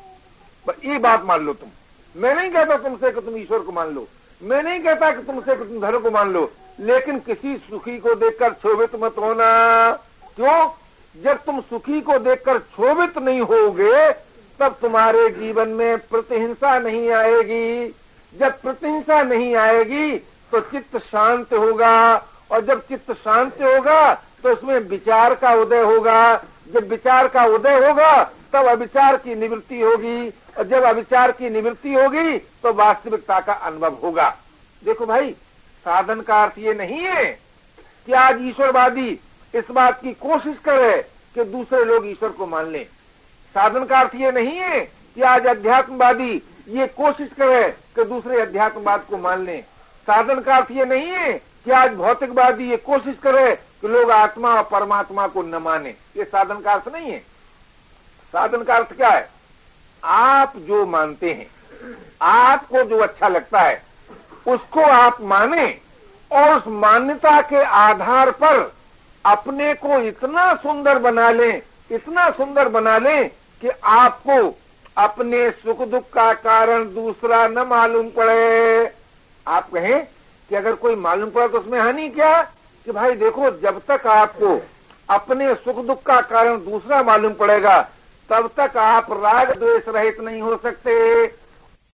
ये बात मान लो तुम। मैं नहीं कहता तुमसे कि तुम ईश्वर को मान लो। मैं नहीं कहता कि तुमसे धर्म को मान लो, लेकिन किसी सुखी को देखकर क्षोभित मत होना। क्यों? जब तुम सुखी को देखकर क्षोभित नहीं होगे, तब तुम्हारे जीवन में प्रतिहिंसा नहीं आएगी। जब प्रतिहिंसा नहीं आएगी तो चित्त शांत होगा, और जब चित्त शांत होगा तो उसमें विचार का उदय होगा। जब विचार का उदय होगा, तब अविचार की निवृत्ति होगी। और जब अविचार की निवृत्ति होगी तो वास्तविकता का अनुभव होगा। देखो भाई, साधन का अर्थ ये नहीं है कि आज ईश्वरवादी इस बात की कोशिश करे कि दूसरे लोग ईश्वर को मान लें। साधन का अर्थ ये नहीं है कि आज अध्यात्मवादी ये कोशिश करे कि दूसरे अध्यात्मवाद को मान लें। साधन का अर्थ ये नहीं है कि आज भौतिकवादी ये कोशिश करे कि लोग आत्मा और परमात्मा को न माने। ये साधन का अर्थ नहीं है। साधन का अर्थ क्या है? आप जो मानते हैं, आपको जो अच्छा लगता है, उसको आप माने और उस मान्यता के आधार पर अपने को इतना सुंदर बना लें, इतना सुंदर बना लें कि आपको अपने सुख दुख का कारण दूसरा न मालूम पड़े। आप कहें कि अगर कोई मालूम पड़ा तो उसमें हानि क्या? कि भाई देखो, जब तक आपको अपने सुख दुख का कारण दूसरा मालूम पड़ेगा तब तक आप राग द्वेष रहित नहीं हो सकते।